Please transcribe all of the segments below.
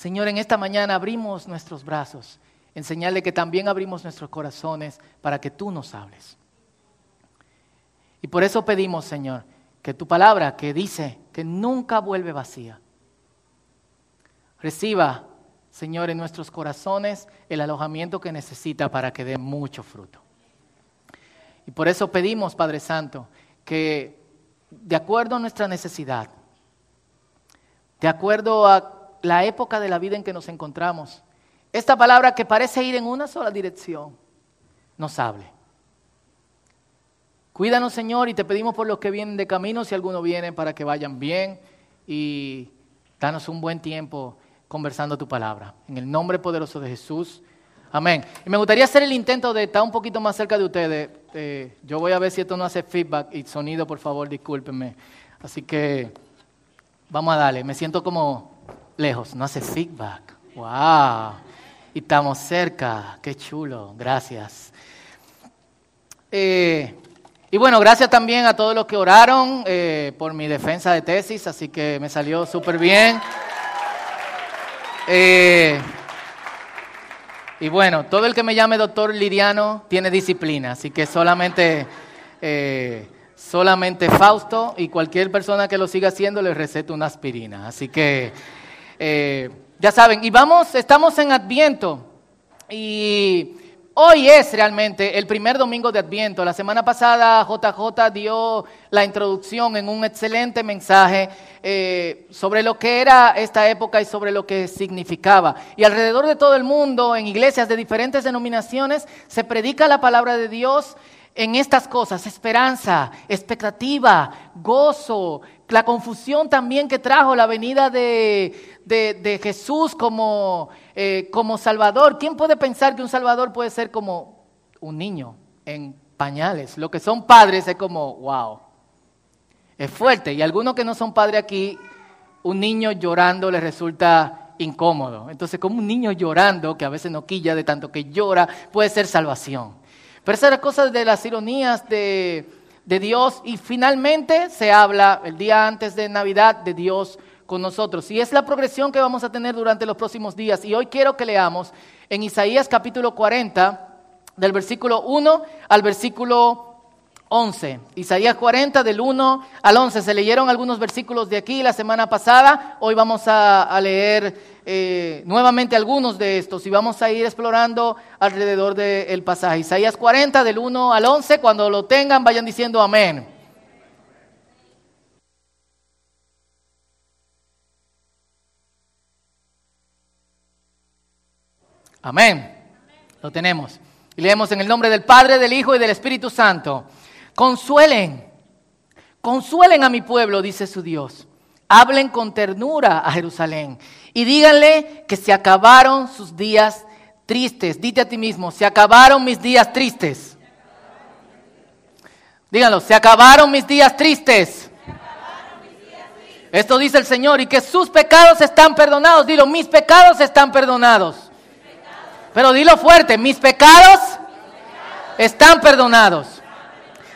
Señor, en esta mañana abrimos nuestros brazos en señal de que también abrimos nuestros corazones para que tú nos hables. Y por eso pedimos, Señor, que tu palabra que dice que nunca vuelve vacía, reciba, Señor, en nuestros corazones el alojamiento que necesita para que dé mucho fruto. Y por eso pedimos, Padre Santo, que de acuerdo a nuestra necesidad, de acuerdo a la época de la vida en que nos encontramos, esta palabra que parece ir en una sola dirección, nos hable. Cuídanos, Señor, y te pedimos por los que vienen de camino, si alguno viene, para que vayan bien y danos un buen tiempo conversando tu palabra. En el nombre poderoso de Jesús. Amén. Y me gustaría hacer el intento de estar un poquito más cerca de ustedes. Eh, yo voy a ver si esto no hace feedback y sonido, por favor, discúlpenme. Así que vamos a darle. Me siento como lejos, no hace feedback. ¡Wow! Y estamos cerca. Qué chulo. Gracias. Eh, y bueno, gracias también a todos los que oraron eh, por mi defensa de tesis, así que me salió súper bien. Eh, y bueno, todo el que me llame doctor Liriano tiene disciplina, así que solamente, solamente Fausto y cualquier persona que lo siga haciendo le receto una aspirina. Así que ya saben, y vamos, estamos en Adviento y Hoy es realmente el primer domingo de Adviento. La semana pasada JJ dio la introducción en un excelente mensaje eh, sobre lo que era esta época y sobre lo que significaba. Y alrededor de todo el mundo, en iglesias de diferentes denominaciones, se predica la palabra de Dios en estas cosas, esperanza, expectativa, gozo, la confusión también que trajo la venida de, de, Jesús como, eh, como Salvador. ¿Quién puede pensar que un Salvador puede ser como un niño en pañales? Lo que son padres es como, wow, es fuerte. Y algunos que no son padres aquí, un niño llorando les resulta incómodo. Entonces, como un niño llorando, que a veces no quilla de tanto que llora, puede ser salvación. Pero esa era cosa de las ironías de, de Dios y finalmente se habla el día antes de Navidad de Dios con nosotros. Y es la progresión que vamos a tener durante los próximos días. Y hoy quiero que leamos en Isaías capítulo 40, del versículo 1 al versículo 11. Isaías 40 del 1 al 11. Se leyeron algunos versículos de aquí la semana pasada. Hoy vamos a, leer eh, nuevamente algunos de estos y vamos a ir explorando alrededor del pasaje. Isaías 40 del 1 al 11. Cuando lo tengan vayan diciendo amén. Amén. Lo tenemos. Y leemos en el nombre del Padre, del Hijo y del Espíritu Santo. Consuelen, consuelen a mi pueblo, dice su Dios. Hablen con ternura a Jerusalén y díganle que se acabaron sus días tristes. Dite a ti mismo, se acabaron mis días tristes. Díganlo, se acabaron mis días tristes. Esto dice el Señor y que sus pecados están perdonados. Dilo, mis pecados están perdonados. Pero dilo fuerte, mis pecados están perdonados.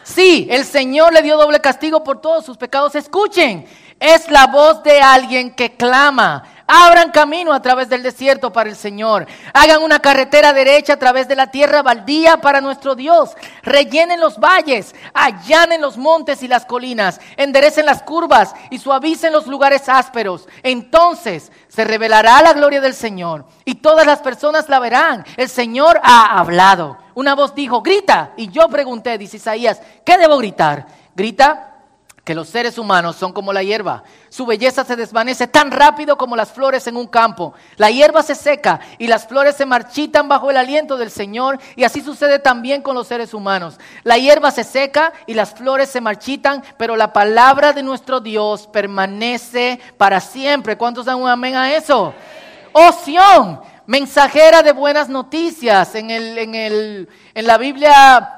Sí, el Señor le dio doble castigo por todos sus pecados. Escuchen, es la voz de alguien que clama. Abran camino a través del desierto para el Señor. Hagan una carretera derecha a través de la tierra baldía para nuestro Dios. Rellenen los valles, allanen los montes y las colinas, enderecen las curvas y suavicen los lugares ásperos. Entonces se revelará la gloria del Señor y todas las personas la verán. El Señor ha hablado. Una voz dijo, grita. Y yo pregunté, dice Isaías, ¿qué debo gritar? Grita que los seres humanos son como la hierba. Su belleza se desvanece tan rápido como las flores en un campo. La hierba se seca y las flores se marchitan bajo el aliento del Señor y así sucede también con los seres humanos. La hierba se seca y las flores se marchitan, pero la palabra de nuestro Dios permanece para siempre. ¿Cuántos dan un amén a eso? Oh, mensajera de buenas noticias. En, el, en, el, en la Biblia,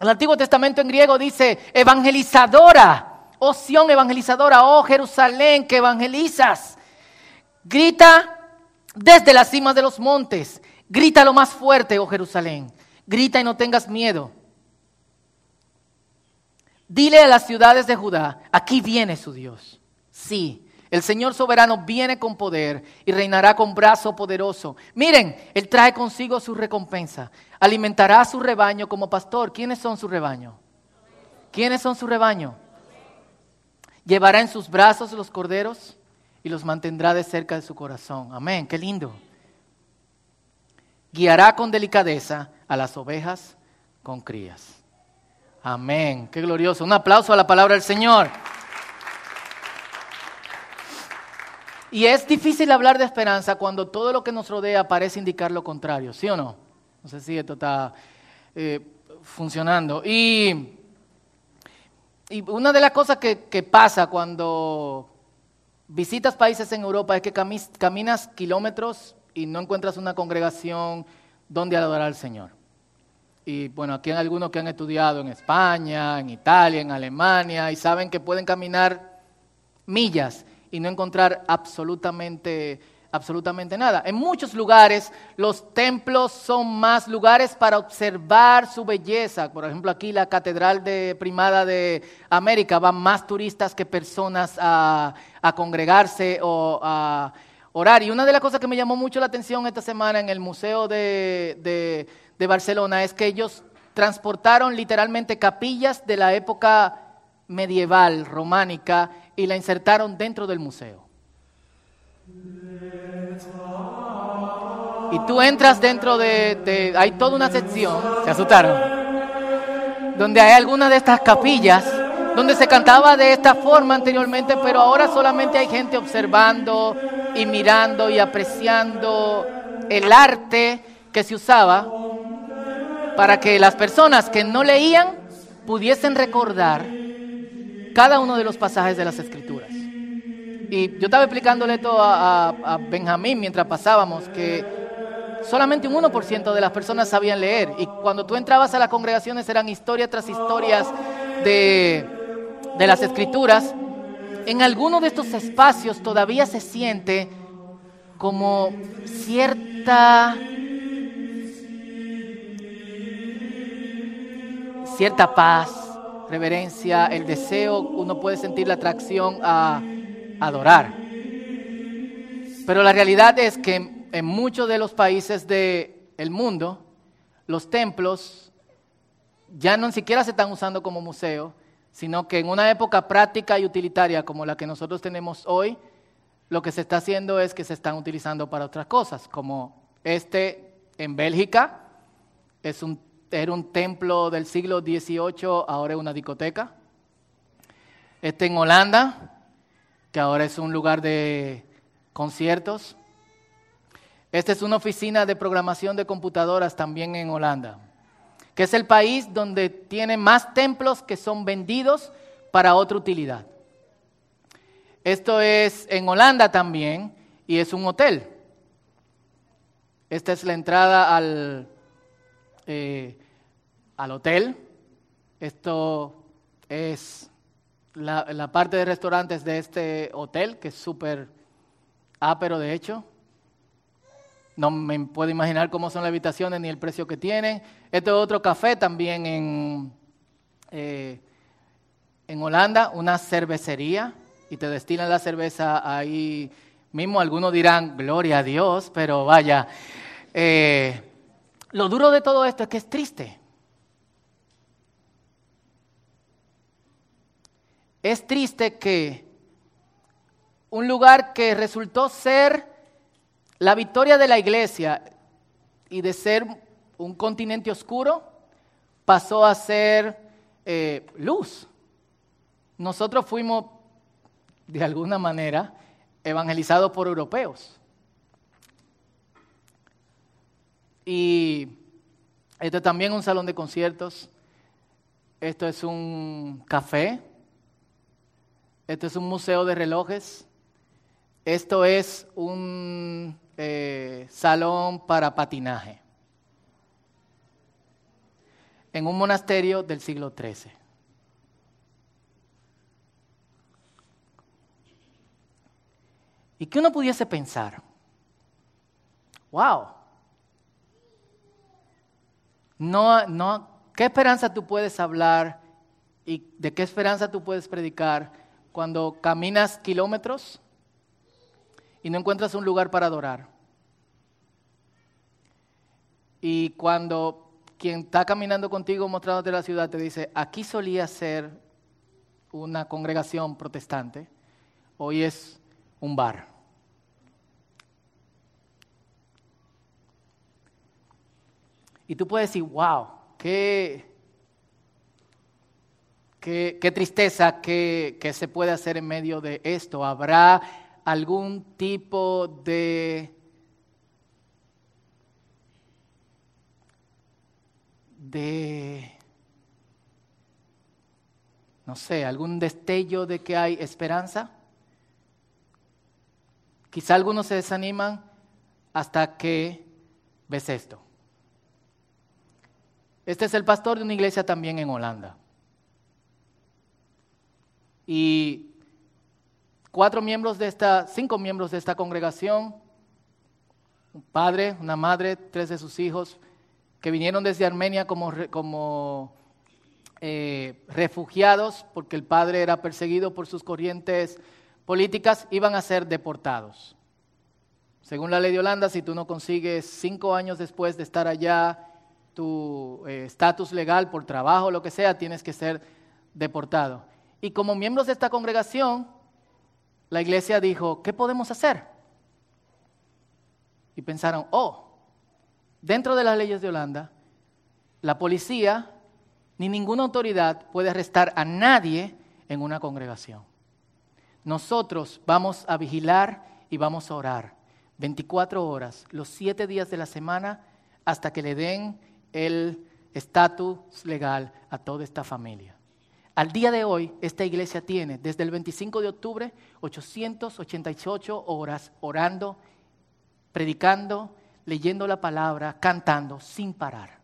el Antiguo Testamento en griego dice evangelizadora oh Sión evangelizadora, oh Jerusalén que evangelizas. Grita desde las cimas de los montes, grita lo más fuerte, oh Jerusalén. Grita y no tengas miedo. Dile a las ciudades de Judá, aquí viene su Dios. Sí, El Señor soberano viene con poder y reinará con brazo poderoso. Miren, Él trae consigo su recompensa. Alimentará su rebaño como pastor. ¿Quiénes son su rebaño? ¿Quiénes son su rebaño? Llevará en sus brazos los corderos y los mantendrá de cerca de su corazón. Amén, qué lindo. Guiará con delicadeza a las ovejas con crías. Amén, qué glorioso. Un aplauso a la palabra del Señor. Y es difícil hablar de esperanza cuando todo lo que nos rodea parece indicar lo contrario, ¿sí o no? No sé si esto está eh, funcionando. Y, y, una de las cosas que, pasa cuando visitas países en Europa es que caminas kilómetros y no encuentras una congregación donde adorar al Señor. Y bueno, aquí hay algunos que han estudiado en España, en Italia, en Alemania, y saben que pueden caminar millas y no encontrar absolutamente, absolutamente nada. En muchos lugares los templos son más lugares para observar su belleza. Por ejemplo, aquí la Catedral de Primada de América van más turistas que personas a, congregarse o a orar. Y una de las cosas que me llamó mucho la atención esta semana en el Museo de, de Barcelona es que ellos transportaron literalmente capillas de la época medieval, románica, y la insertaron dentro del museo. Y tú entras dentro de, hay toda una sección, se asustaron, donde hay algunas de estas capillas, donde se cantaba de esta forma anteriormente, pero ahora solamente hay gente observando y mirando y apreciando el arte que se usaba para que las personas que no leían pudiesen recordar cada uno de los pasajes de las escrituras. Y yo estaba explicándole esto a, Benjamín mientras pasábamos, que solamente un 1% de las personas sabían leer. Y cuando tú entrabas a las congregaciones eran historias tras historias de, de las escrituras. En alguno de estos espacios todavía se siente como cierta cierta paz, reverencia, el deseo, uno puede sentir la atracción a adorar. Pero la realidad es que en muchos de los países del mundo, los templos ya no siquiera se están usando como museo, sino que en una época práctica y utilitaria como la que nosotros tenemos hoy, lo que se está haciendo es que se están utilizando para otras cosas, como este en Bélgica, es un era un templo del siglo XVIII, ahora es una discoteca. Este en Holanda, que ahora es un lugar de conciertos. Esta es una oficina de programación de computadoras también en Holanda, que es el país donde tiene más templos que son vendidos para otra utilidad. Esto es en Holanda también y es un hotel. Esta es la entrada al, eh, al hotel. Esto es la, parte de restaurantes de este hotel, que es súper ápero de hecho. No me puedo imaginar cómo son las habitaciones ni el precio que tienen. Este es otro café también en, eh, en Holanda, una cervecería, y te destinan la cerveza ahí mismo. Algunos dirán, gloria a Dios, pero vaya. Eh, lo duro de todo esto es que es triste. Es triste que un lugar que resultó ser la victoria de la iglesia y de ser un continente oscuro, pasó a ser eh, luz. Nosotros fuimos, de alguna manera, evangelizados por europeos. Y esto es también un salón de conciertos. Esto es un café. Esto es un museo de relojes. Esto es un eh, salón para patinaje. En un monasterio del siglo XIII. Y que uno pudiese pensar, wow, no, no, ¿qué esperanza tú puedes hablar y de qué esperanza tú puedes predicar cuando caminas kilómetros y no encuentras un lugar para adorar. Y cuando quien está caminando contigo mostrándote la ciudad te dice, aquí solía ser una congregación protestante, hoy es un bar. Y tú puedes decir, wow, qué, qué, tristeza que, que se puede hacer en medio de esto. ¿Habrá algún tipo de de, no sé, algún destello de que hay esperanza. Quizá algunos se desaniman hasta que ves esto. Este es el pastor de una iglesia también en Holanda. Y cuatro miembros de esta, cinco miembros de esta congregación, un padre, una madre, tres de sus hijos, que vinieron desde Armenia como, como eh, refugiados porque el padre era perseguido por sus corrientes políticas, iban a ser deportados. Según la ley de Holanda, si tú no consigues cinco años después de estar allá tu eh, estatus legal por trabajo o lo que sea, tienes que ser deportado. Y como miembros de esta congregación, la iglesia dijo, ¿qué podemos hacer? Y pensaron, oh, dentro de las leyes de Holanda, la policía ni ninguna autoridad puede arrestar a nadie en una congregación. Nosotros vamos a vigilar y vamos a orar 24 horas, los 7 días de la semana, hasta que le den el estatus legal a toda esta familia. Al día de hoy, esta iglesia tiene, desde el 25 de octubre, 888 horas orando, predicando leyendo la palabra, cantando sin parar.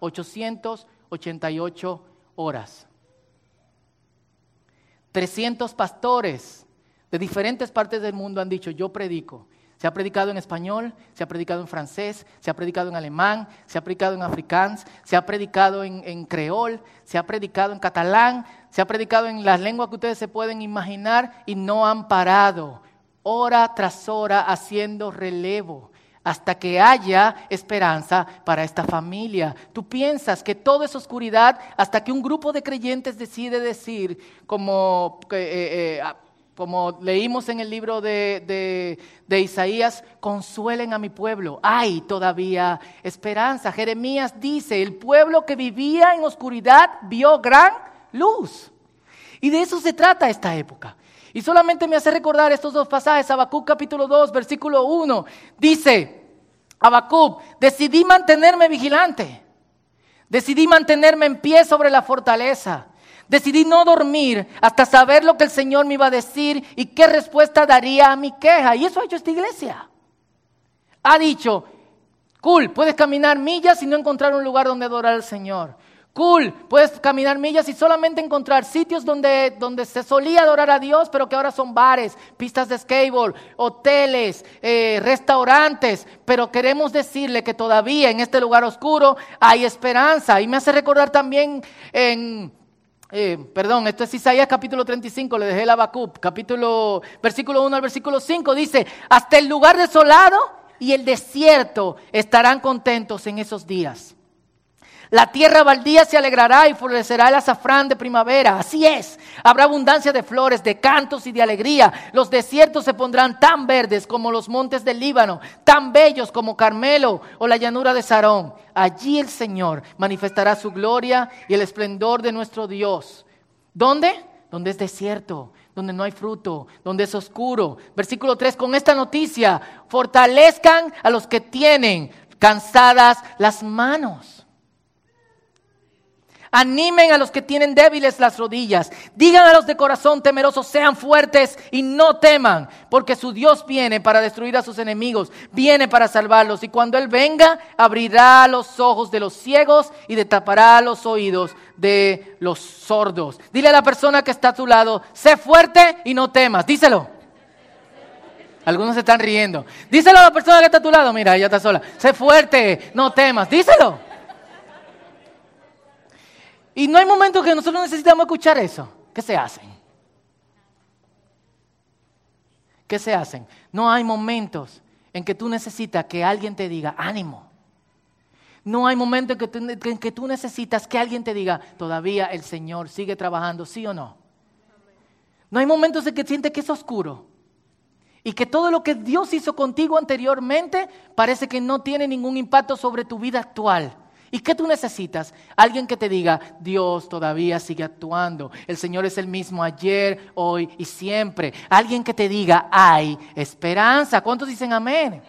888 horas. 300 pastores de diferentes partes del mundo han dicho, yo predico. Se ha predicado en español, se ha predicado en francés, se ha predicado en alemán, se ha predicado en afrikáans, se ha predicado en, en creol, se ha predicado en catalán, se ha predicado en las lenguas que ustedes se pueden imaginar y no han parado hora tras hora haciendo relevo hasta que haya esperanza para esta familia. Tú piensas que todo es oscuridad hasta que un grupo de creyentes decide decir, como, eh, eh, como leímos en el libro de, de Isaías, consuelen a mi pueblo. Hay todavía esperanza. Jeremías dice, el pueblo que vivía en oscuridad vio gran luz. Y de eso se trata esta época. Y solamente me hace recordar estos dos pasajes, Habacuc capítulo 2, versículo 1. Dice, Habacuc, decidí mantenerme vigilante. Decidí mantenerme en pie sobre la fortaleza. Decidí no dormir hasta saber lo que el Señor me iba a decir y qué respuesta daría a mi queja. Y eso ha hecho esta iglesia. Ha dicho, cool, puedes caminar millas y no encontrar un lugar donde adorar al Señor. Cool, puedes caminar millas y solamente encontrar sitios donde, donde se solía adorar a Dios, pero que ahora son bares, pistas de skateboard, hoteles, eh, restaurantes. Pero queremos decirle que todavía en este lugar oscuro hay esperanza. Y me hace recordar también en... Eh, perdón, esto es Isaías capítulo 35, le dejé la Habacuc, capítulo, versículo 1 al versículo 5, dice, hasta el lugar desolado y el desierto estarán contentos en esos días. La tierra baldía se alegrará y florecerá el azafrán de primavera. Así es. Habrá abundancia de flores, de cantos y de alegría. Los desiertos se pondrán tan verdes como los montes del Líbano, tan bellos como Carmelo o la llanura de Sarón. Allí el Señor manifestará su gloria y el esplendor de nuestro Dios. ¿Dónde? Donde es desierto, donde no hay fruto, donde es oscuro. Versículo 3, con esta noticia, fortalezcan a los que tienen cansadas las manos. Animen a los que tienen débiles las rodillas. Digan a los de corazón temeroso, sean fuertes y no teman, porque su Dios viene para destruir a sus enemigos, viene para salvarlos. Y cuando Él venga, abrirá los ojos de los ciegos y destapará los oídos de los sordos. Dile a la persona que está a tu lado, sé fuerte y no temas. Díselo. Algunos se están riendo. Díselo a la persona que está a tu lado. Mira, ella está sola. Sé fuerte, no temas. Díselo. Y no hay momentos que nosotros necesitamos escuchar eso. ¿Qué se hacen? ¿qué se hacen? No hay momentos en que tú necesitas que alguien te diga, ánimo. No hay momentos en que, tú, necesitas que alguien te diga, todavía el Señor sigue trabajando, sí o no. No hay momentos en que sientes que es oscuro y que todo lo que Dios hizo contigo anteriormente parece que no tiene ningún impacto sobre tu vida actual. ¿Y qué tú necesitas? Alguien que te diga, Dios todavía sigue actuando. El Señor es el mismo ayer, hoy y siempre. Alguien que te diga, hay esperanza. ¿Cuántos dicen amén?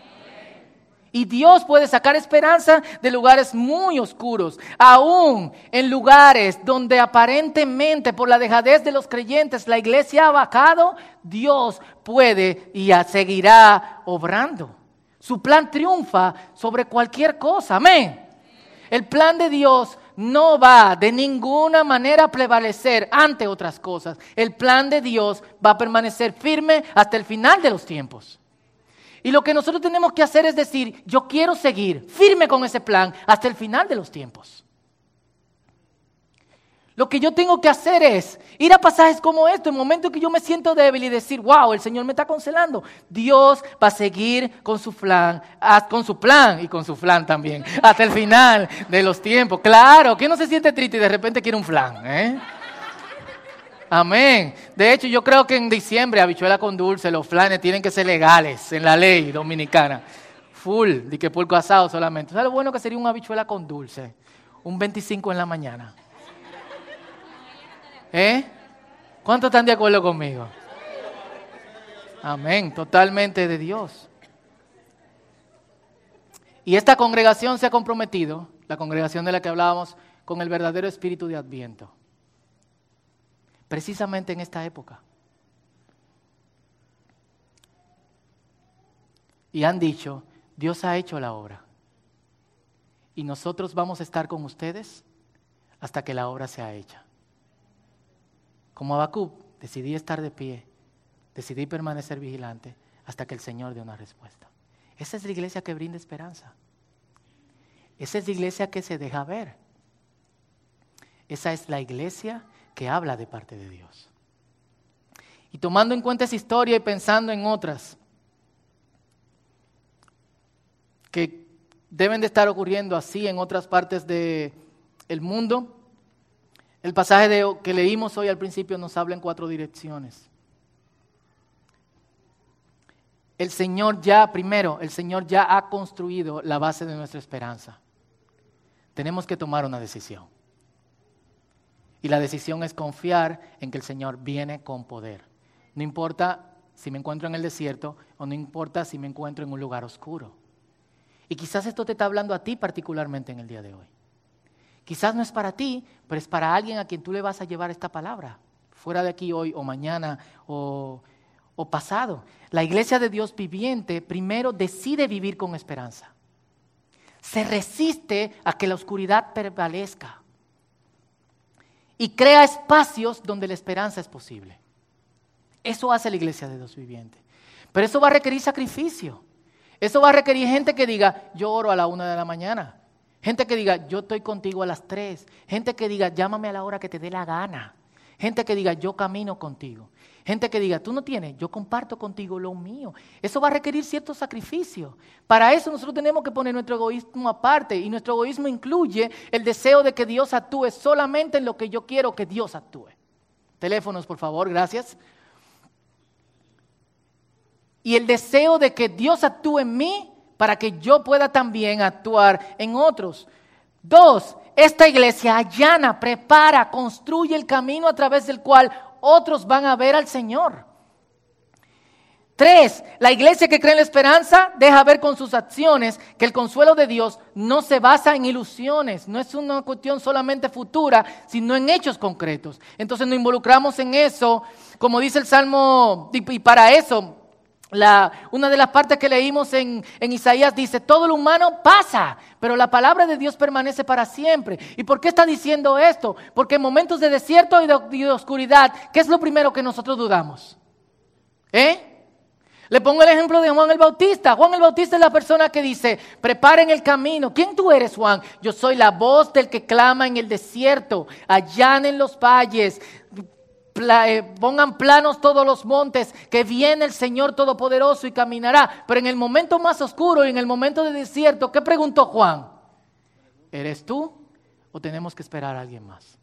Y Dios puede sacar esperanza de lugares muy oscuros, aún en lugares donde aparentemente por la dejadez de los creyentes la iglesia ha bajado, Dios puede y seguirá obrando. Su plan triunfa sobre cualquier cosa. Amén. El plan de Dios no va de ninguna manera a prevalecer ante otras cosas. El plan de Dios va a permanecer firme hasta el final de los tiempos. Y lo que nosotros tenemos que hacer es decir, yo quiero seguir firme con ese plan hasta el final de los tiempos. Lo que yo tengo que hacer es ir a pasajes como esto, en momentos que yo me siento débil y decir, wow, el Señor me está consolando. Dios va a seguir con su plan, con su plan y con su plan también, hasta el final de los tiempos. Claro, ¿quién no se siente triste y de repente quiere un flan? Eh? Amén. De hecho, yo creo que en diciembre habichuela con dulce, los flanes tienen que ser legales en la ley dominicana. Full, de que pulco asado solamente. ¿Sabes lo bueno que sería un habichuela con dulce? Un 25 en la mañana. ¿Eh? ¿Cuántos están de acuerdo conmigo? Amén, totalmente de Dios. Y esta congregación se ha comprometido, la congregación de la que hablábamos, con el verdadero espíritu de Adviento precisamente en esta época. Y han dicho, Dios ha hecho la obra. Y nosotros vamos a estar con ustedes hasta que la obra sea hecha. Como Abacub, decidí estar de pie, decidí permanecer vigilante hasta que el Señor dé una respuesta. Esa es la iglesia que brinda esperanza. Esa es la iglesia que se deja ver. Esa es la iglesia que habla de parte de Dios. Y tomando en cuenta esa historia y pensando en otras que deben de estar ocurriendo así en otras partes del mundo, el pasaje de, que leímos hoy al principio nos habla en cuatro direcciones. El Señor ya, primero, el Señor ya ha construido la base de nuestra esperanza. Tenemos que tomar una decisión. Y la decisión es confiar en que el Señor viene con poder. No importa si me encuentro en el desierto o no importa si me encuentro en un lugar oscuro. Y quizás esto te está hablando a ti particularmente en el día de hoy. Quizás no es para ti, pero es para alguien a quien tú le vas a llevar esta palabra, fuera de aquí hoy o mañana o, o pasado. La iglesia de Dios viviente primero decide vivir con esperanza. Se resiste a que la oscuridad prevalezca y crea espacios donde la esperanza es posible. Eso hace la iglesia de Dios viviente. Pero eso va a requerir sacrificio. Eso va a requerir gente que diga, yo oro a la una de la mañana. Gente que diga, yo estoy contigo a las tres. Gente que diga, llámame a la hora que te dé la gana. Gente que diga, yo camino contigo. Gente que diga, tú no tienes, yo comparto contigo lo mío. Eso va a requerir cierto sacrificio. Para eso nosotros tenemos que poner nuestro egoísmo aparte. Y nuestro egoísmo incluye el deseo de que Dios actúe solamente en lo que yo quiero que Dios actúe. Teléfonos, por favor, gracias. Y el deseo de que Dios actúe en mí para que yo pueda también actuar en otros. Dos, esta iglesia allana, prepara, construye el camino a través del cual otros van a ver al Señor. Tres, la iglesia que cree en la esperanza deja ver con sus acciones que el consuelo de Dios no se basa en ilusiones, no es una cuestión solamente futura, sino en hechos concretos. Entonces nos involucramos en eso, como dice el Salmo, y para eso una de las partes que leímos en, Isaías dice, todo lo humano pasa, pero la palabra de Dios permanece para siempre. ¿Y por qué está diciendo esto? Porque en momentos de desierto y de, oscuridad, ¿qué es lo primero que nosotros dudamos? ¿Eh? Le pongo el ejemplo de Juan el Bautista. Juan el Bautista es la persona que dice, preparen el camino. ¿Quién tú eres, Juan? Yo soy la voz del que clama en el desierto, allanen los valles, eh, pongan planos todos los montes, que viene el Señor Todopoderoso y caminará. Pero en el momento más oscuro y en el momento de desierto, ¿qué preguntó Juan? ¿Eres tú o tenemos que esperar a alguien más?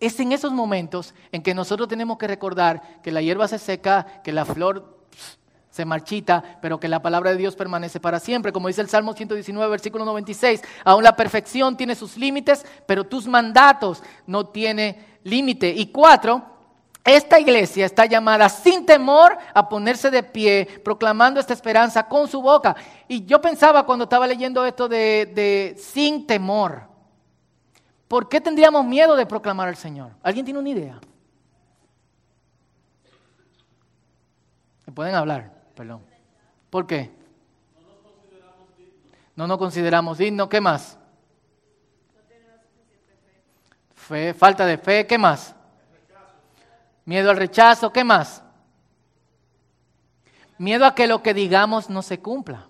Es en esos momentos en que nosotros tenemos que recordar que la hierba se seca, que la flor se marchita, pero que la palabra de Dios permanece para siempre. Como dice el Salmo 119, versículo 96, aún la perfección tiene sus límites, pero tus mandatos no tienen límite. Y cuatro, esta iglesia está llamada sin temor a ponerse de pie, proclamando esta esperanza con su boca. Y yo pensaba cuando estaba leyendo esto de, de sin temor, ¿por qué tendríamos miedo de proclamar al Señor? ¿Alguien tiene una idea? ¿Me pueden hablar? Perdón. ¿Por qué? No nos consideramos dignos. ¿Qué más? Fe, falta de fe. ¿Qué más? Miedo al rechazo. ¿Qué más? Miedo a que lo que digamos no se cumpla.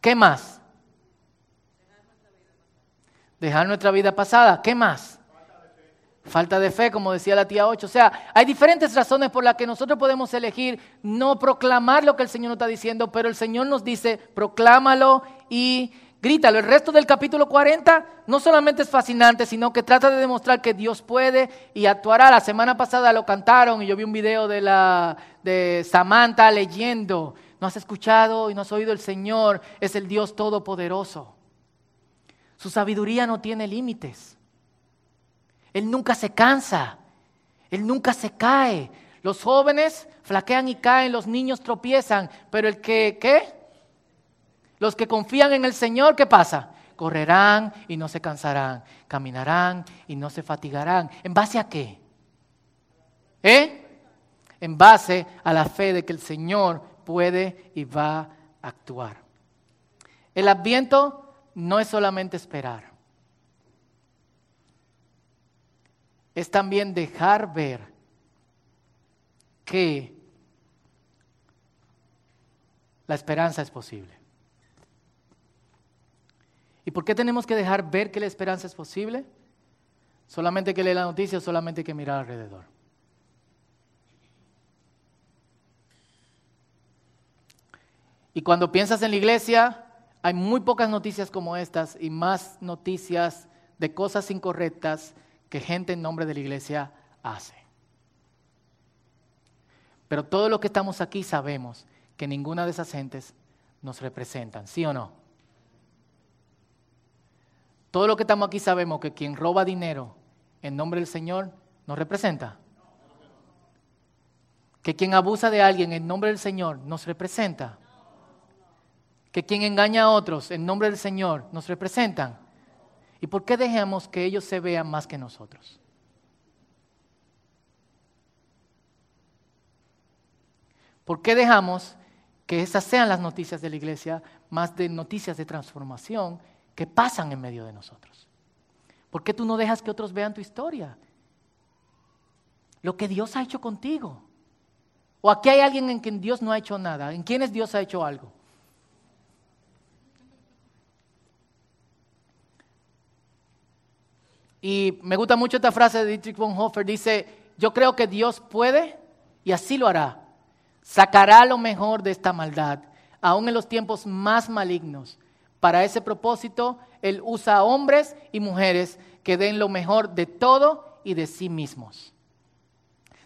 ¿Qué más? Dejar nuestra vida pasada. ¿Qué más? Falta de fe, como decía la tía 8. O sea, hay diferentes razones por las que nosotros podemos elegir no proclamar lo que el Señor nos está diciendo, pero el Señor nos dice, proclámalo y grítalo. El resto del capítulo 40 no solamente es fascinante, sino que trata de demostrar que Dios puede y actuará. La semana pasada lo cantaron y yo vi un video de, la, de Samantha leyendo. No has escuchado y no has oído el Señor, es el Dios todopoderoso. Su sabiduría no tiene límites. Él nunca se cansa. Él nunca se cae. Los jóvenes flaquean y caen, los niños tropiezan, pero el que, ¿qué? Los que confían en el Señor, ¿qué pasa? Correrán y no se cansarán, caminarán y no se fatigarán. ¿En base a qué? ¿Eh? En base a la fe de que el Señor puede y va a actuar. El adviento no es solamente esperar. Es también dejar ver que la esperanza es posible. ¿Y por qué tenemos que dejar ver que la esperanza es posible? Solamente que leer la noticia, solamente que mirar alrededor. Y cuando piensas en la iglesia, hay muy pocas noticias como estas y más noticias de cosas incorrectas que gente en nombre de la iglesia hace. Pero todo lo que estamos aquí sabemos que ninguna de esas gentes nos representan, ¿sí o no? Todo lo que estamos aquí sabemos que quien roba dinero en nombre del Señor nos representa. Que quien abusa de alguien en nombre del Señor nos representa. Que quien engaña a otros en nombre del Señor nos representan. ¿Y por qué dejamos que ellos se vean más que nosotros? ¿Por qué dejamos que esas sean las noticias de la iglesia más de noticias de transformación que pasan en medio de nosotros? ¿Por qué tú no dejas que otros vean tu historia? Lo que Dios ha hecho contigo. ¿O aquí hay alguien en quien Dios no ha hecho nada? ¿En quienes Dios ha hecho algo? Y me gusta mucho esta frase de Dietrich Bonhoeffer. Dice, yo creo que Dios puede y así lo hará. Sacará lo mejor de esta maldad, aún en los tiempos más malignos. Para ese propósito, Él usa a hombres y mujeres que den lo mejor de todo y de sí mismos.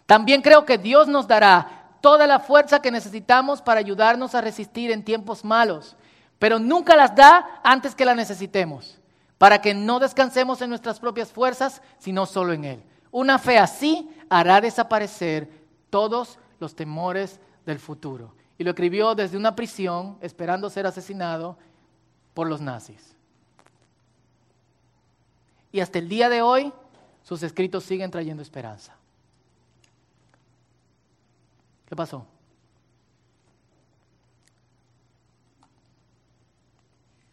También creo que Dios nos dará toda la fuerza que necesitamos para ayudarnos a resistir en tiempos malos, pero nunca las da antes que la necesitemos para que no descansemos en nuestras propias fuerzas, sino solo en Él. Una fe así hará desaparecer todos los temores del futuro. Y lo escribió desde una prisión, esperando ser asesinado por los nazis. Y hasta el día de hoy, sus escritos siguen trayendo esperanza. ¿Qué pasó?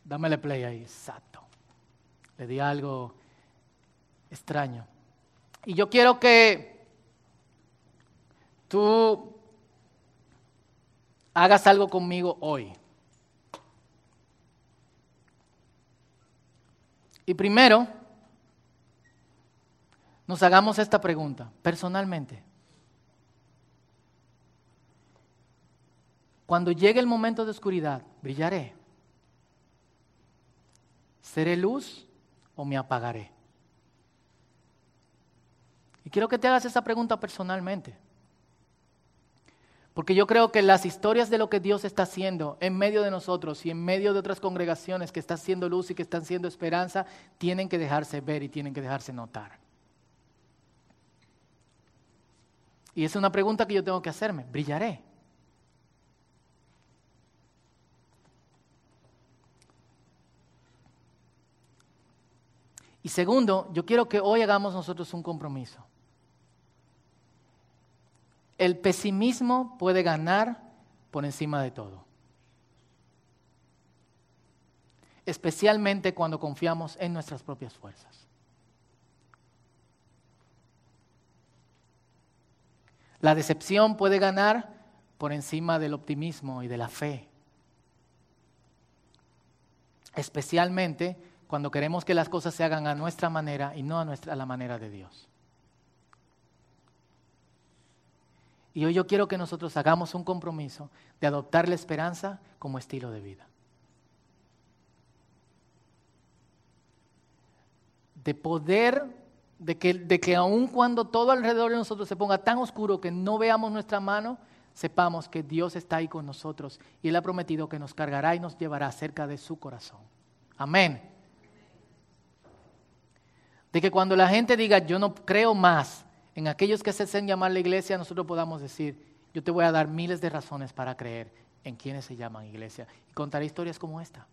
Dámele play ahí, exacto le di algo extraño. Y yo quiero que tú hagas algo conmigo hoy. Y primero, nos hagamos esta pregunta personalmente. Cuando llegue el momento de oscuridad, brillaré. ¿Seré luz o me apagaré? Y quiero que te hagas esa pregunta personalmente. Porque yo creo que las historias de lo que Dios está haciendo en medio de nosotros y en medio de otras congregaciones que están siendo luz y que están siendo esperanza, tienen que dejarse ver y tienen que dejarse notar. Y es una pregunta que yo tengo que hacerme. ¿Brillaré? Y segundo, yo quiero que hoy hagamos nosotros un compromiso. El pesimismo puede ganar por encima de todo. Especialmente cuando confiamos en nuestras propias fuerzas. La decepción puede ganar por encima del optimismo y de la fe. Especialmente cuando queremos que las cosas se hagan a nuestra manera y no a, nuestra, a la manera de Dios. Y hoy yo quiero que nosotros hagamos un compromiso de adoptar la esperanza como estilo de vida. De poder, de que, de que aun cuando todo alrededor de nosotros se ponga tan oscuro que no veamos nuestra mano, sepamos que Dios está ahí con nosotros y Él ha prometido que nos cargará y nos llevará cerca de su corazón. Amén. De que cuando la gente diga, yo no creo más, en aquellos que se hacen llamar la iglesia, nosotros podamos decir, yo te voy a dar miles de razones para creer en quienes se llaman iglesia. Y contaré historias como esta.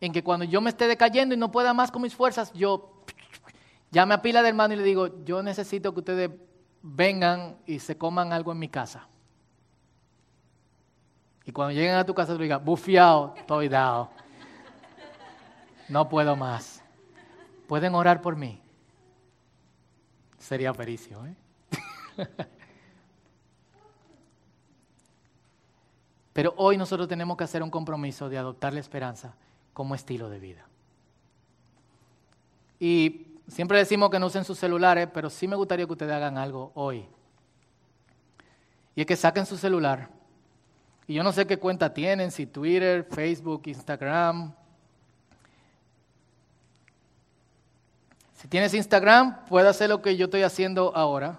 En que cuando yo me esté decayendo y no pueda más con mis fuerzas, yo llame a pila de hermano y le digo, yo necesito que ustedes vengan y se coman algo en mi casa. Y cuando lleguen a tu casa, tú digas, bufiado, estoy dado. No puedo más. Pueden orar por mí. Sería pericio, ¿eh? Pero hoy nosotros tenemos que hacer un compromiso de adoptar la esperanza como estilo de vida. Y siempre decimos que no usen sus celulares, pero sí me gustaría que ustedes hagan algo hoy. Y es que saquen su celular. Y yo no sé qué cuenta tienen, si Twitter, Facebook, Instagram, Si tienes Instagram, puedes hacer lo que yo estoy haciendo ahora.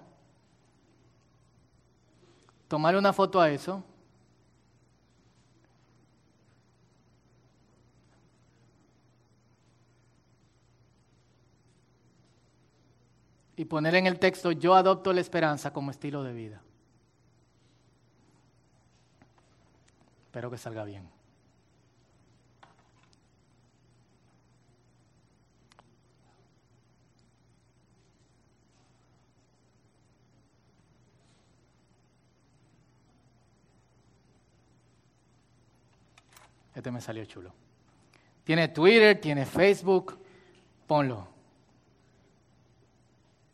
Tomarle una foto a eso. Y poner en el texto, yo adopto la esperanza como estilo de vida. Espero que salga bien. Este me salió chulo. Tiene Twitter, tiene Facebook, ponlo.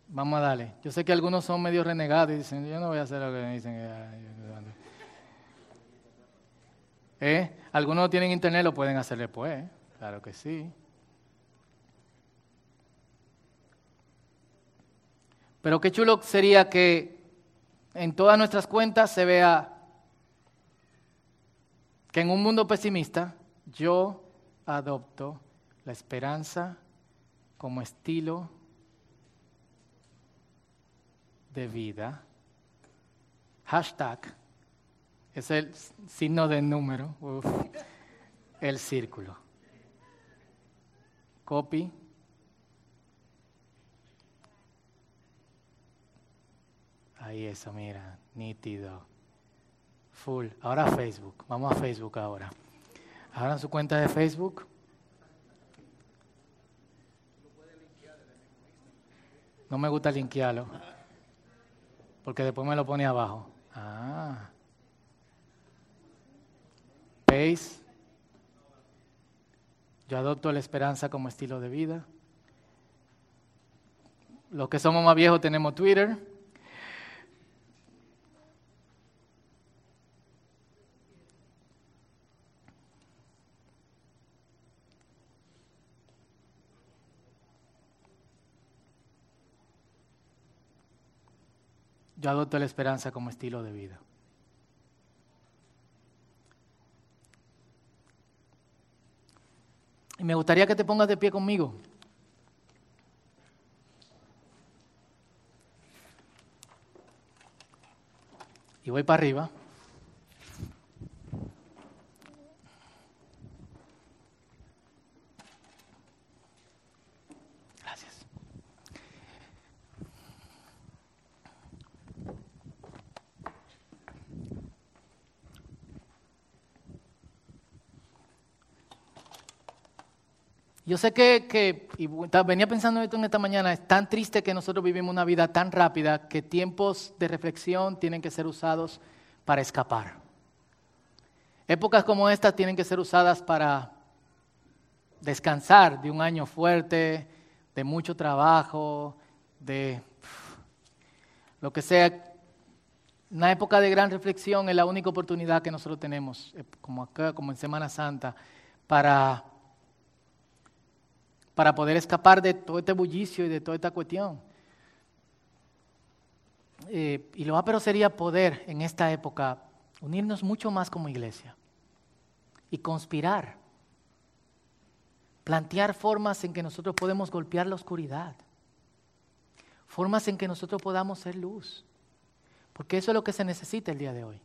Vamos a darle. Yo sé que algunos son medio renegados y dicen, yo no voy a hacer lo que me dicen. ¿Eh? Algunos tienen internet, lo pueden hacer después. Claro que sí. Pero qué chulo sería que en todas nuestras cuentas se vea que en un mundo pesimista yo adopto la esperanza como estilo de vida. Hashtag es el signo de número, el círculo. Copy. Ahí eso, mira, nítido. Full. Ahora Facebook. Vamos a Facebook ahora. Abran su cuenta de Facebook. No me gusta linkearlo. Porque después me lo pone abajo. Ah. ¿Veis? Yo adopto la esperanza como estilo de vida. Los que somos más viejos tenemos Twitter. Adopto la esperanza como estilo de vida. Y me gustaría que te pongas de pie conmigo. Y voy para arriba. Yo sé que, y venía pensando esto en esta mañana, es tan triste que nosotros vivimos una vida tan rápida que tiempos de reflexión tienen que ser usados para escapar. Épocas como esta tienen que ser usadas para descansar de un año fuerte, de mucho trabajo, de lo que sea. Una época de gran reflexión es la única oportunidad que nosotros tenemos, eh, como acá, como en Semana Santa, para para poder escapar de todo este bullicio y de toda esta cuestión. Eh, y lo pero sería poder en esta época unirnos mucho más como iglesia y conspirar, plantear formas en que nosotros podemos golpear la oscuridad, formas en que nosotros podamos ser luz, porque eso es lo que se necesita el día de hoy.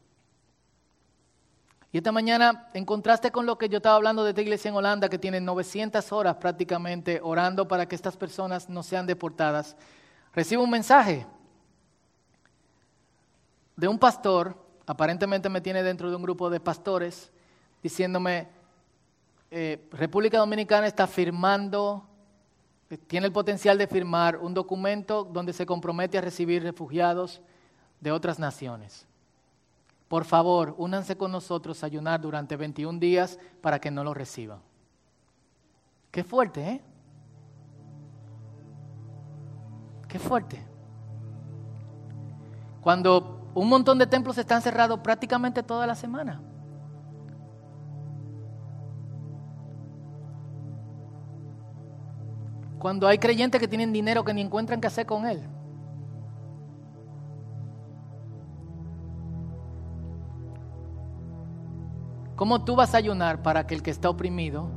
Y esta mañana, en contraste con lo que yo estaba hablando de esta iglesia en Holanda, que tiene 900 horas prácticamente orando para que estas personas no sean deportadas, recibo un mensaje de un pastor, aparentemente me tiene dentro de un grupo de pastores, diciéndome, eh, República Dominicana está firmando, eh, tiene el potencial de firmar un documento donde se compromete a recibir refugiados de otras naciones. Por favor, únanse con nosotros a ayunar durante 21 días para que no lo reciban. Qué fuerte, ¿eh? Qué fuerte. Cuando un montón de templos están cerrados prácticamente toda la semana. Cuando hay creyentes que tienen dinero que ni encuentran qué hacer con él. ¿Cómo tú vas a ayunar para que el que está oprimido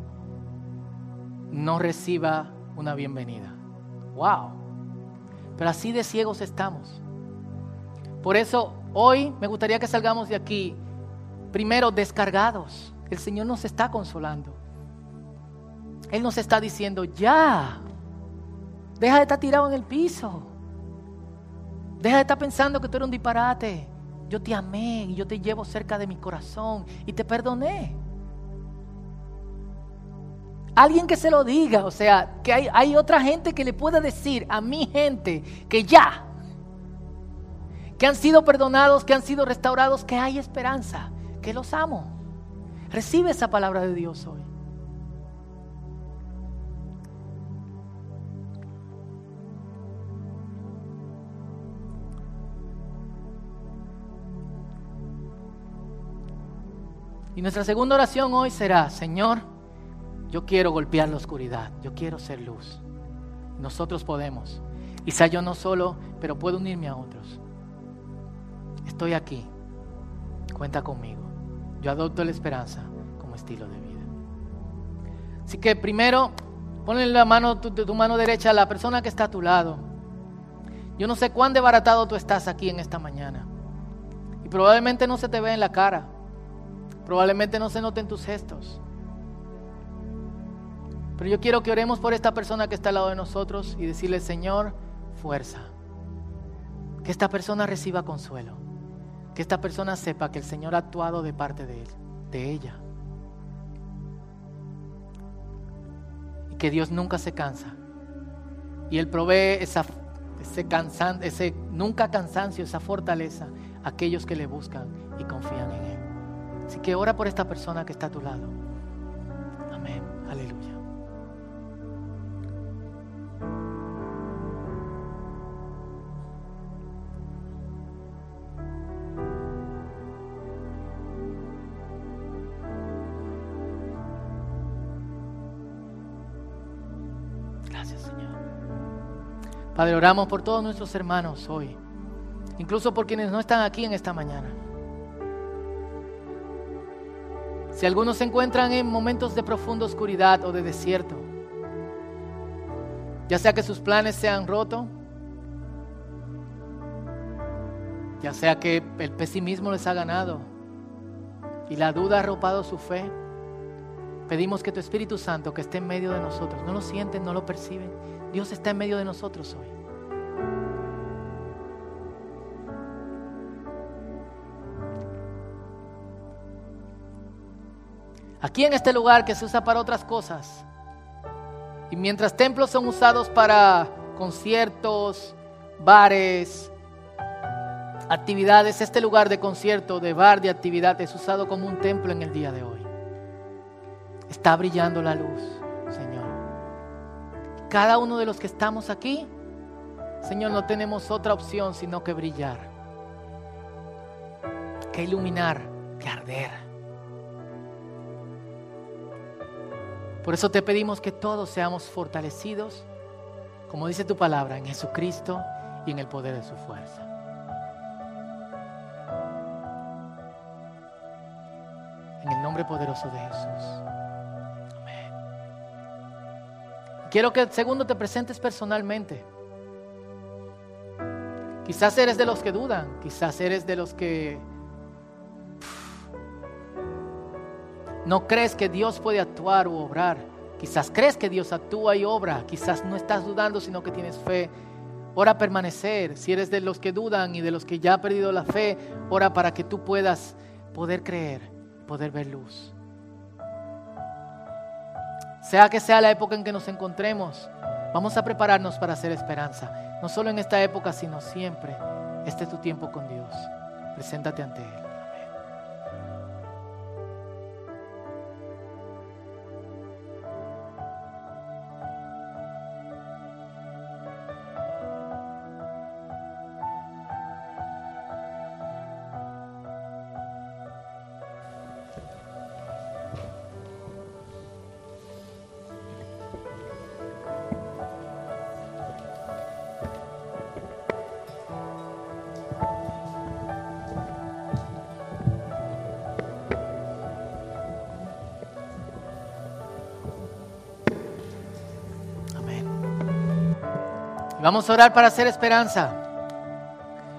no reciba una bienvenida? ¡Wow! Pero así de ciegos estamos. Por eso hoy me gustaría que salgamos de aquí, primero descargados. El Señor nos está consolando. Él nos está diciendo, ya, deja de estar tirado en el piso. Deja de estar pensando que tú eres un disparate yo te amé y yo te llevo cerca de mi corazón y te perdoné. Alguien que se lo diga, o sea, que hay, hay otra gente que le pueda decir a mi gente que ya, que han sido perdonados, que han sido restaurados, que hay esperanza, que los amo. Recibe esa palabra de Dios hoy. Y nuestra segunda oración hoy será, Señor, yo quiero golpear la oscuridad, yo quiero ser luz. Nosotros podemos. Quizá yo no solo, pero puedo unirme a otros. Estoy aquí. Cuenta conmigo. Yo adopto la esperanza como estilo de vida. Así que primero, ponle la mano, tu, tu mano derecha a la persona que está a tu lado. Yo no sé cuán desbaratado tú estás aquí en esta mañana. Y probablemente no se te ve en la cara. Probablemente no se noten tus gestos. Pero yo quiero que oremos por esta persona que está al lado de nosotros y decirle, Señor, fuerza. Que esta persona reciba consuelo. Que esta persona sepa que el Señor ha actuado de parte de él, de ella. Y que Dios nunca se cansa. Y Él provee ese nunca cansancio, esa fortaleza a aquellos que le buscan y confían en Él. Así que ora por esta persona que está a tu lado. Amén. Aleluya. Gracias, Señor. Padre, oramos por todos nuestros hermanos hoy incluso por quienes no están aquí en esta mañana. Si algunos se encuentran en momentos de profunda oscuridad o de desierto, ya sea que sus planes se han roto, ya sea que el pesimismo les ha ganado y la duda ha arropado su fe, pedimos que tu Espíritu Santo que esté en medio de nosotros, no lo sienten, no lo perciben, Dios está en medio de nosotros hoy. Aquí en este lugar que se usa para otras cosas. Y mientras templos son usados para conciertos, bares, actividades, este lugar de concierto, de bar, de actividad es usado como un templo en el día de hoy. Está brillando la luz, Señor. Cada uno de los que estamos aquí, Señor, no tenemos otra opción sino que brillar, que iluminar, que arder. Por eso te pedimos que todos seamos fortalecidos, como dice tu palabra, en Jesucristo y en el poder de su fuerza. En el nombre poderoso de Jesús. Amén. Quiero que segundo te presentes personalmente. Quizás eres de los que dudan, quizás eres de los que No crees que Dios puede actuar o obrar. Quizás crees que Dios actúa y obra. Quizás no estás dudando, sino que tienes fe. Ora permanecer. Si eres de los que dudan y de los que ya han perdido la fe, ora para que tú puedas poder creer, poder ver luz. Sea que sea la época en que nos encontremos, vamos a prepararnos para hacer esperanza. No solo en esta época, sino siempre. Este es tu tiempo con Dios. Preséntate ante Él. Vamos a orar para hacer esperanza.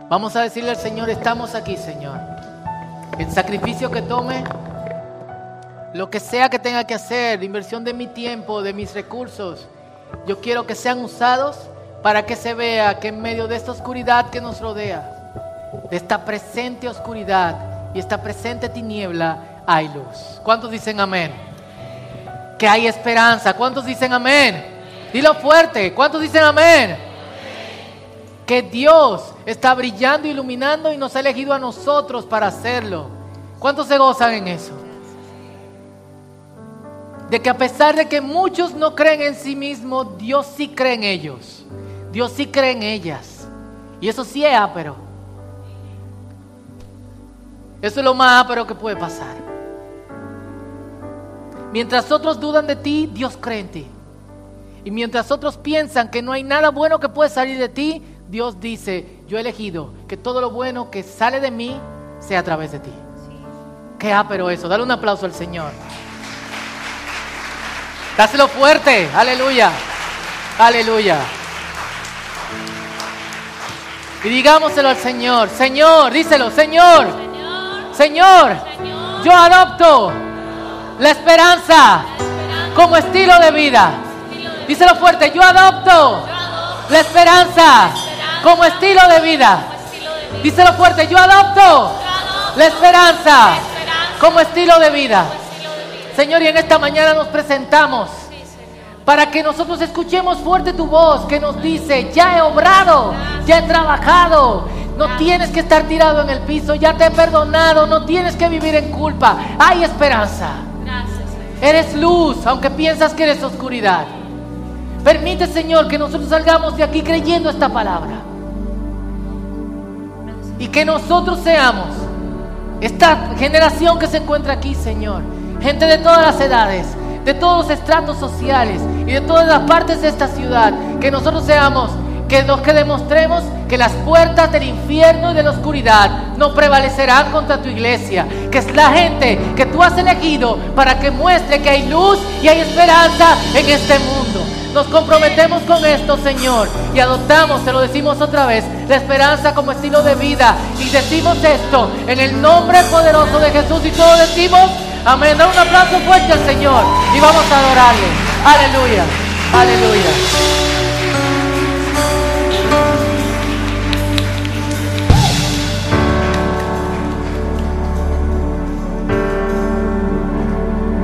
Vamos a decirle al Señor, estamos aquí, Señor. El sacrificio que tome, lo que sea que tenga que hacer, inversión de mi tiempo, de mis recursos, yo quiero que sean usados para que se vea que en medio de esta oscuridad que nos rodea, de esta presente oscuridad y esta presente tiniebla, hay luz. ¿Cuántos dicen amén? Que hay esperanza. ¿Cuántos dicen amén? Dilo fuerte. ¿Cuántos dicen amén? Que Dios está brillando, iluminando y nos ha elegido a nosotros para hacerlo. ¿Cuántos se gozan en eso? De que a pesar de que muchos no creen en sí mismos, Dios sí cree en ellos. Dios sí cree en ellas. Y eso sí es ápero. Eso es lo más ápero que puede pasar. Mientras otros dudan de ti, Dios cree en ti. Y mientras otros piensan que no hay nada bueno que puede salir de ti, Dios dice, yo he elegido que todo lo bueno que sale de mí sea a través de ti. Qué ápero eso. Dale un aplauso al Señor. Dáselo fuerte. Aleluya. Aleluya. Y digámoselo al Señor. Señor, díselo, Señor. Señor, yo adopto la esperanza como estilo de vida. Díselo fuerte, yo adopto la esperanza como estilo de vida. Díselo fuerte, yo adopto la esperanza como estilo de vida. Señor, y en esta mañana nos presentamos para que nosotros escuchemos fuerte tu voz que nos dice, ya he obrado, ya he trabajado, no tienes que estar tirado en el piso, ya te he perdonado, no tienes que vivir en culpa, hay esperanza. Eres luz, aunque piensas que eres oscuridad. Permite, Señor, que nosotros salgamos de aquí creyendo esta palabra. Y que nosotros seamos esta generación que se encuentra aquí, Señor. Gente de todas las edades, de todos los estratos sociales y de todas las partes de esta ciudad. Que nosotros seamos que los que demostremos que las puertas del infierno y de la oscuridad no prevalecerán contra tu iglesia, que es la gente que tú has elegido para que muestre que hay luz y hay esperanza en este mundo. Nos comprometemos con esto, Señor, y adoptamos, te lo decimos otra vez, la esperanza como estilo de vida. Y decimos esto en el nombre poderoso de Jesús y todos decimos, amén. Da un aplauso fuerte al Señor y vamos a adorarle. Aleluya, aleluya.